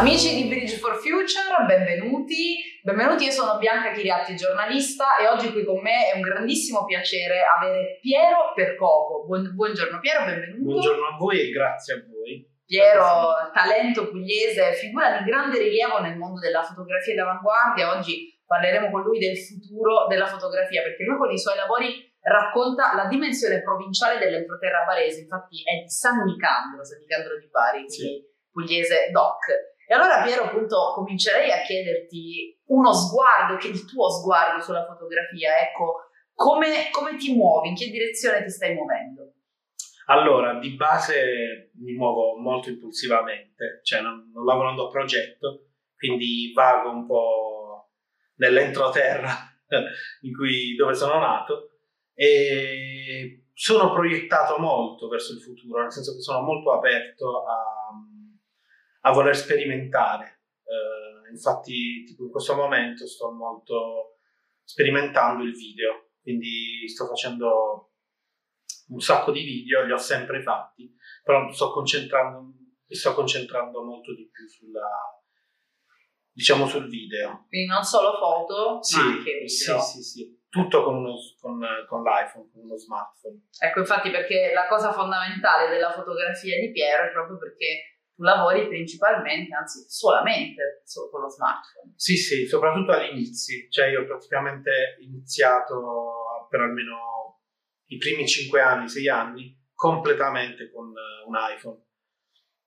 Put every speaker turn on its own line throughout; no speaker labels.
Amici di Bridge for Future, benvenuti. Benvenuti, io sono Bianca Chiriatti, giornalista e oggi qui con me è un grandissimo piacere avere Piero Percoco. Buon, buongiorno Piero, benvenuto.
Buongiorno a voi e grazie a voi.
Piero, talento pugliese, figura di grande rilievo nel mondo della fotografia d'avanguardia. Oggi parleremo con lui del futuro della fotografia perché lui con i suoi lavori racconta la dimensione provinciale dell'entroterra barese, infatti è di San Nicandro, San Nicandro di Bari,
Sì.
pugliese doc. E allora Piero appunto comincerei a chiederti uno sguardo, che il tuo sguardo sulla fotografia, ecco, come, come ti muovi, in che direzione ti stai muovendo?
Allora, di base mi muovo molto impulsivamente, cioè non, non lavorando a progetto, quindi vago un po' nell'entroterra cui, dove sono nato e sono proiettato molto verso il futuro, nel senso che sono molto aperto a, a voler sperimentare. Eh, infatti, tipo in questo momento sto molto sperimentando il video, quindi sto facendo un sacco di video, li ho sempre fatti, però sto concentrando, mi sto concentrando molto di più sulla, diciamo sul video.
Quindi non solo foto,
Sì,
ma anche video.
sì, sì, sì. Tutto con, uno, con, con l'iPhone, con uno smartphone.
Ecco, infatti perché la cosa fondamentale della fotografia di Piero è proprio perché tu lavori principalmente, anzi solamente so- con lo smartphone.
Sì, sì, soprattutto all'inizio, cioè io ho praticamente iniziato per almeno i primi 5 anni, 6 anni, completamente con eh, un iPhone.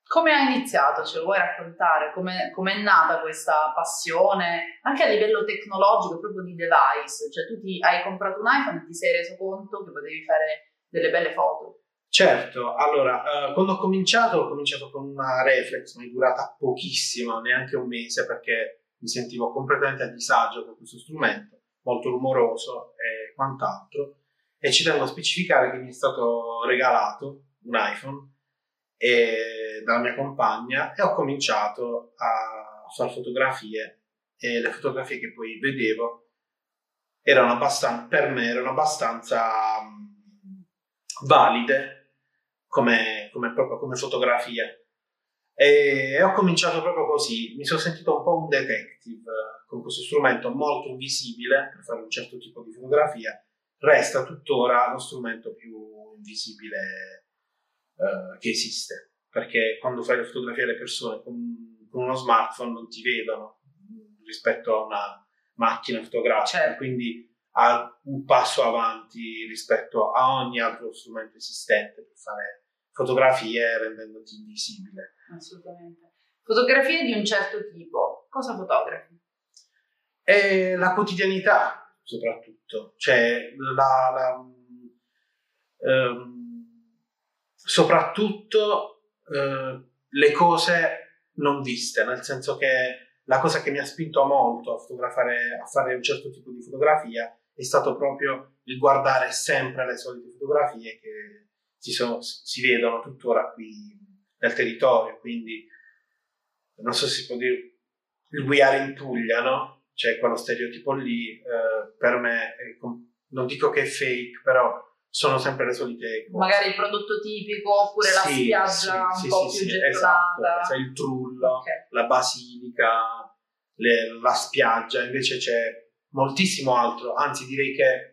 Come hai iniziato? Ce lo vuoi raccontare? Come è nata questa passione anche a livello tecnologico, proprio di device? Cioè tu ti, hai comprato un iPhone e ti sei reso conto che potevi fare delle belle foto.
Certo, allora, eh, quando ho cominciato, ho cominciato con una reflex, ma è durata pochissimo, neanche un mese, perché mi sentivo completamente a disagio con questo strumento, molto rumoroso e quant'altro. E ci tengo a specificare che mi è stato regalato un iPhone e- dalla mia compagna e ho cominciato a fare fotografie e le fotografie che poi vedevo erano abbastanza, per me erano abbastanza mh, valide come, come, proprio come fotografie. E ho cominciato proprio così, mi sono sentito un po' un detective eh, con questo strumento molto invisibile per fare un certo tipo di fotografia, resta tuttora lo strumento più invisibile eh, che esiste, perché quando fai le fotografie alle persone con, con uno smartphone non ti vedono mh, rispetto a una macchina fotografica,
Certo.
quindi ha un passo avanti rispetto a ogni altro strumento esistente per fare fotografie rendendoti invisibile.
Assolutamente. Fotografie di un certo tipo. Cosa fotografi?
E la quotidianità, soprattutto, cioè la, la- ehm, soprattutto eh, le cose non viste, nel senso che la cosa che mi ha spinto molto a fotografare, a fare un certo tipo di fotografia è stato proprio il guardare sempre le solite fotografie che sono- si vedono tuttora qui nel territorio, quindi non so se si può dire il We Are in Puglia, no? C'è quello stereotipo lì, eh, per me, è non dico che è fake, però sono sempre le solite cose.
Magari il prodotto tipico oppure la
Sì,
spiaggia
sì,
un
sì,
po' più
sì,
gettonata.
Esatto, c'è il trullo,
Ok.
la basilica, le- la spiaggia, invece c'è moltissimo altro, anzi direi che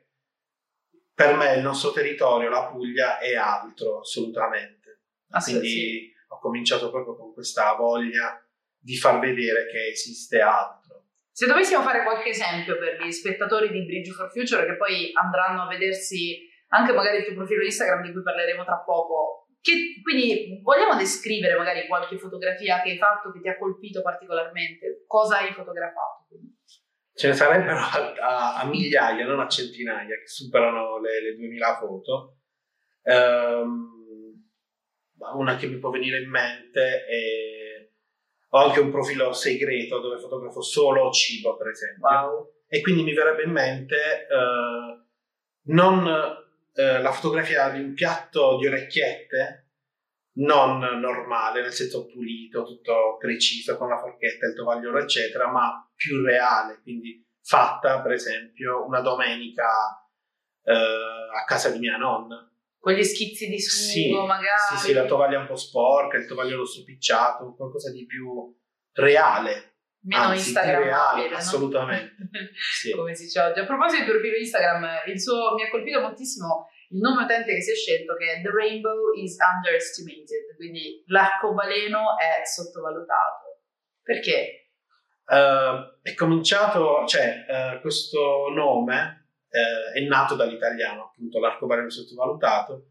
per me il nostro territorio, la Puglia, è altro assolutamente.
Ah,
Quindi
sì.
ho cominciato proprio con questa voglia di far vedere che esiste altro.
Se dovessimo fare qualche esempio per gli spettatori di Bridge for Future che poi andranno a vedersi anche magari il tuo profilo Instagram di cui parleremo tra poco, che, quindi vogliamo descrivere magari qualche fotografia che hai fatto che ti ha colpito particolarmente? Cosa hai fotografato?
Ce ne sarebbero a, a- a migliaia, non a centinaia, che superano le, le 2000 foto. Ma una che mi può venire in mente è... Ho anche un profilo segreto dove fotografo solo cibo, per esempio.
Wow.
E quindi mi verrebbe in mente eh, non eh, la fotografia di un piatto di orecchiette, non normale, nel senso pulito, tutto preciso, con la forchetta, il tovagliolo, eccetera, ma più reale, quindi fatta, per esempio, una domenica eh, a casa di mia nonna.
Con gli schizzi di sugo
Sì,
magari.
Sì, sì, la tovaglia un po' sporca, il tovagliolo stropicciato, qualcosa di più reale.
Meno
anzi,
Instagram
reale,
no?
assolutamente. Sì.
come si dice oggi. A proposito del profilo Instagram, il suo, mi ha colpito moltissimo il nome utente che si è scelto che è The Rainbow is Underestimated, quindi l'arcobaleno è sottovalutato. Perché?
Uh, è cominciato, cioè uh, questo nome uh, è nato dall'italiano, appunto l'arcobaleno sottovalutato,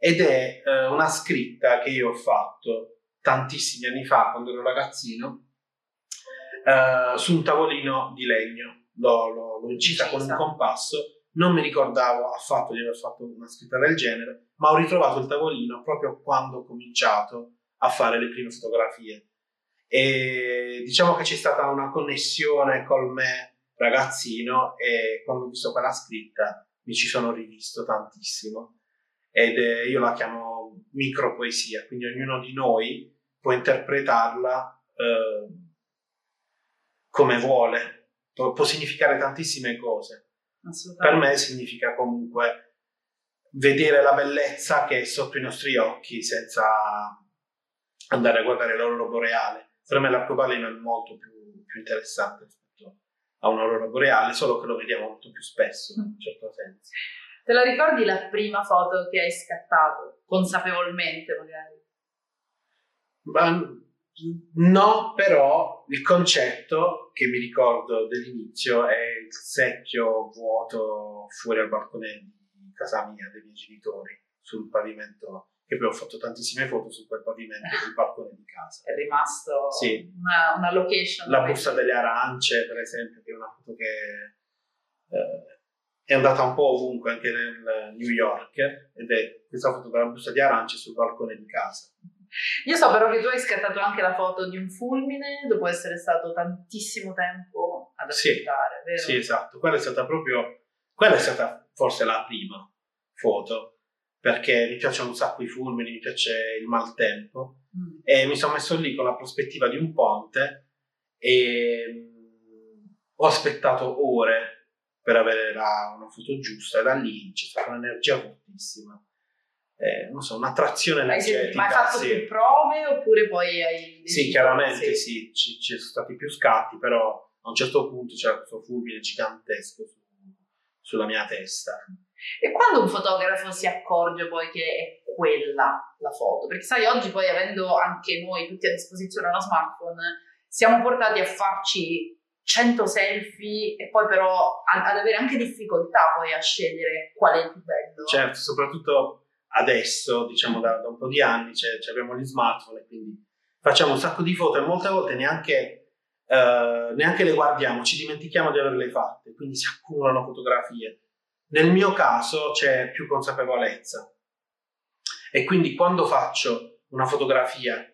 ed è una scritta che io ho fatto tantissimi anni fa quando ero ragazzino su un tavolino di legno. L'ho, l'ho, l'ho incisa con un compasso non mi ricordavo affatto di aver fatto una scritta del genere, ma ho ritrovato il tavolino proprio quando ho cominciato a fare le prime fotografie. E diciamo che c'è stata una connessione col me ragazzino e quando ho visto quella scritta mi ci sono rivisto tantissimo. Ed è, io la chiamo micropoesia, quindi ognuno di noi può interpretarla eh, come vuole, può, può significare tantissime cose per me significa comunque vedere la bellezza che è sotto i nostri occhi senza andare a guardare l'aurora boreale. Per me l'arcobaleno è molto più, più interessante rispetto a un'aurora boreale, solo che lo vediamo molto più spesso, in un certo senso.
Te la ricordi la prima foto che hai scattato, consapevolmente magari?
Ma, no, però il concetto che mi ricordo dell'inizio è il secchio vuoto fuori al balcone di casa mia, dei miei genitori, sul pavimento, che poi ho fatto tantissime foto su quel pavimento del balcone di casa.
È rimasto
sì.
una, una, location.
La busta delle arance, per esempio, che è una foto che eh, è andata un po' ovunque, anche nel New York, ed è questa foto della busta di arance sul balcone di casa.
Io so però che tu hai scattato anche la foto di un fulmine dopo essere stato tantissimo tempo ad aspettare,
sì,
vero?
Sì, esatto. Quella è stata proprio, quella è stata forse la prima foto, perché mi piacciono un sacco i fulmini, mi piace il maltempo mm. e mi sono messo lì con la prospettiva di un ponte e mm, ho aspettato ore per avere la, una foto giusta e da lì c'è stata un'energia fortissima eh, non so, un'attrazione energetica.
Ma hai fatto sì. più prove oppure poi hai...
Sì, chiaramente sì, sì. Ci, ci, sono stati più scatti, però a un certo punto c'era questo fulmine gigantesco su, sulla mia testa.
E quando un fotografo si accorge poi che è quella la foto? Perché sai, oggi poi avendo anche noi tutti a disposizione uno smartphone, siamo portati a farci 100 selfie e poi però ad avere anche difficoltà poi a scegliere qual è il più bello.
Certo, soprattutto adesso, diciamo da, da un po' di anni, cioè, cioè abbiamo gli smartphone e quindi facciamo un sacco di foto e molte volte neanche, uh, neanche le guardiamo, ci dimentichiamo di averle fatte, quindi si accumulano fotografie. Nel mio caso c'è più consapevolezza e quindi quando faccio una fotografia,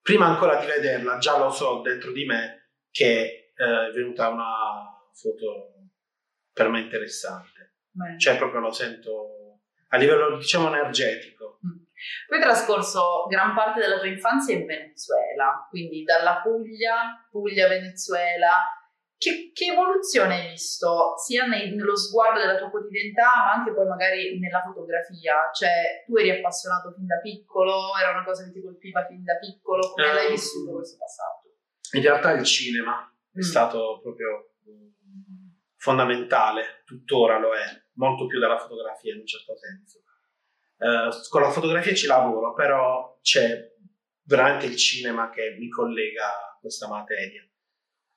prima ancora di vederla, già lo so dentro di me che uh, è venuta una foto per me interessante. Beh. Cioè proprio lo sento a livello diciamo energetico. Mm.
Tu hai trascorso gran parte della tua infanzia in Venezuela, quindi dalla Puglia, Puglia-Venezuela. Che, che, evoluzione hai visto sia nei, nello sguardo della tua quotidianità, ma anche poi magari nella fotografia? Cioè, tu eri appassionato fin da piccolo, era una cosa che ti colpiva fin da piccolo, come um, l'hai vissuto questo passaggio?
In realtà il cinema mm. è stato proprio fondamentale, tuttora lo è molto più della fotografia in un certo senso. Uh, con la fotografia ci lavoro, però c'è veramente il cinema che mi collega a questa materia.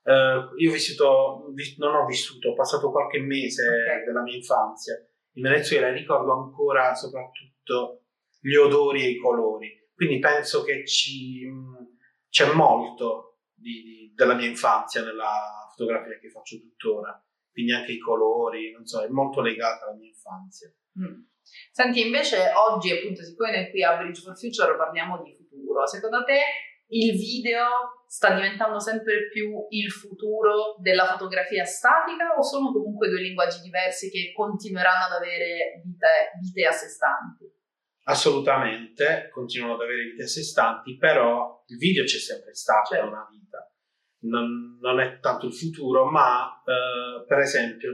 Uh, io ho vissuto, non ho vissuto, ho passato qualche mese okay. della mia infanzia in Venezuela e ricordo ancora soprattutto gli odori e i colori. Quindi penso che ci, c'è molto di, di, della mia infanzia nella fotografia che faccio tuttora quindi anche i colori, non so, è molto legata alla mia infanzia.
Mm. Senti, invece oggi, appunto, siccome noi qui a Bridge for Future parliamo di futuro, secondo te il video sta diventando sempre più il futuro della fotografia statica o sono comunque due linguaggi diversi che continueranno ad avere vite, vite a sé stanti?
Assolutamente, continuano ad avere vite a sé stanti, però il video c'è sempre stato certo. una vita non, non, è tanto il futuro, ma eh, per esempio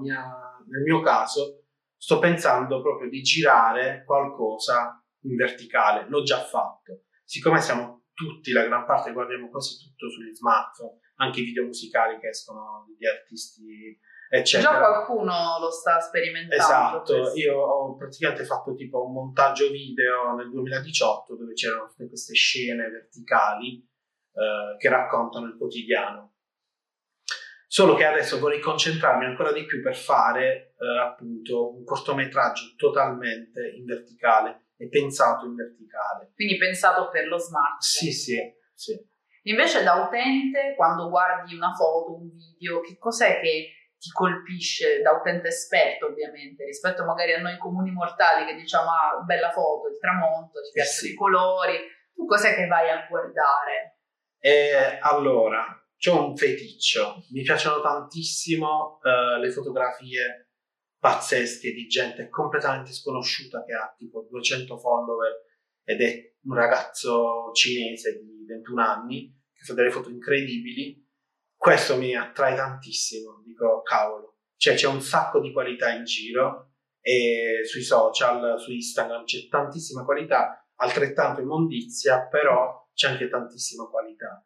mia, nel mio caso sto pensando proprio di girare qualcosa in verticale, l'ho già fatto. Siccome siamo tutti, la gran parte guardiamo quasi tutto sugli smartphone, anche i video musicali che escono di artisti eccetera.
Già qualcuno lo sta sperimentando.
Esatto, questo. io ho praticamente fatto tipo un montaggio video nel 2018 dove c'erano tutte queste scene verticali eh, che raccontano il quotidiano. Solo che adesso vorrei concentrarmi ancora di più per fare eh, appunto un cortometraggio totalmente in verticale e pensato in verticale.
Quindi pensato per lo smart.
Sì, sì, sì.
Invece da utente, quando guardi una foto, un video, che cos'è che ti colpisce da utente esperto ovviamente rispetto magari a noi comuni mortali che diciamo ah bella foto, il tramonto, ci piacciono eh sì. i colori, tu cos'è che vai a guardare?
Eh, allora, c'ho un feticcio, mi piacciono tantissimo uh, le fotografie pazzesche di gente completamente sconosciuta che ha tipo 200 follower ed è un ragazzo cinese di 21 anni che fa delle foto incredibili. Questo mi attrae tantissimo, dico cavolo, cioè c'è un sacco di qualità in giro e sui social, su Instagram c'è tantissima qualità, altrettanto immondizia, però c'è anche tantissima qualità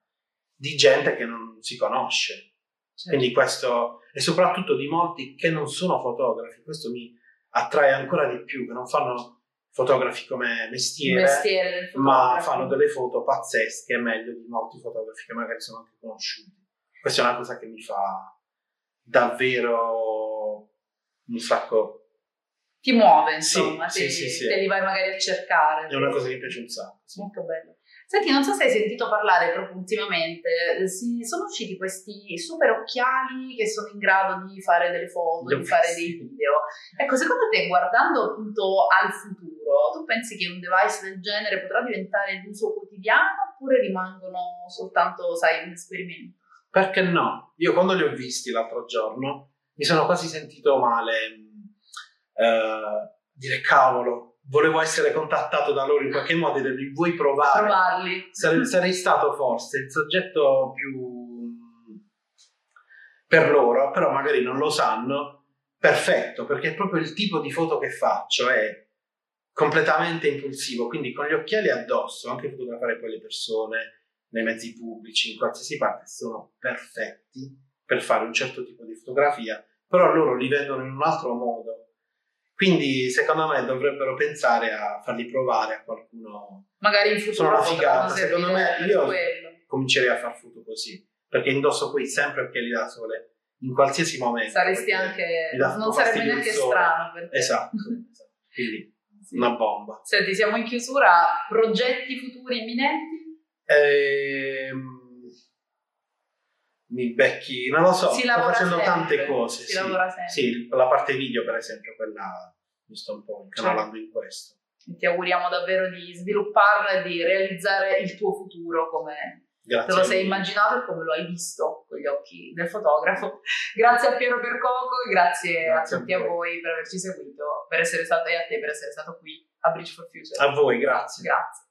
di gente che non si conosce. Certo. Quindi questo, e soprattutto di molti che non sono fotografi, questo mi attrae ancora di più, che non fanno fotografi come mestiere,
mestiere
ma fanno delle foto pazzesche, meglio di molti fotografi che magari sono anche conosciuti. Questa è una cosa che mi fa davvero un sacco.
Ti muove, insomma,
sì,
te,
sì, sì,
te li vai magari a cercare.
È una cosa che mi piace un sacco.
Molto bello. Senti, non so se hai sentito parlare proprio ultimamente, si sono usciti questi super occhiali che sono in grado di fare delle foto, di fare dei video. Ecco, secondo te, guardando appunto al futuro, tu pensi che un device del genere potrà diventare d'uso quotidiano oppure rimangono soltanto, sai, un esperimento?
Perché no? Io quando li ho visti l'altro giorno mi sono quasi sentito male eh, dire cavolo, volevo essere contattato da loro in qualche modo e li vuoi provare?
Provarli.
Sarei, sarei stato forse il soggetto più per loro, però magari non lo sanno, perfetto, perché è proprio il tipo di foto che faccio, è completamente impulsivo, quindi con gli occhiali addosso, anche fotografare poi le persone, nei mezzi pubblici, in qualsiasi parte, sono perfetti per fare un certo tipo di fotografia, però loro li vedono in un altro modo. Quindi secondo me dovrebbero pensare a farli provare a qualcuno.
Magari in futuro. Sono una
figata. Secondo me io quello. comincerei a far foto così, perché indosso qui sempre occhiali da sole in qualsiasi momento.
Saresti anche. Non sarebbe neanche strano per te.
Esatto. esatto. Quindi sì. una bomba.
Senti, siamo in chiusura. Progetti futuri imminenti?
Ehm, mi becchi, non lo so,
si
sto facendo
sempre.
tante cose.
Si
sì.
lavora sempre.
Sì, la parte video, per esempio, quella mi sto un po' incanalando certo. in questo.
E ti auguriamo davvero di svilupparla e di realizzare il tuo futuro come Grazie te lo sei immaginato e come lo hai visto con gli occhi del fotografo. Grazie a Piero Percoco e grazie, grazie a tutti a, a, voi per averci seguito, per essere stato e a te per essere stato qui a Bridge for Future.
A voi, grazie.
Grazie.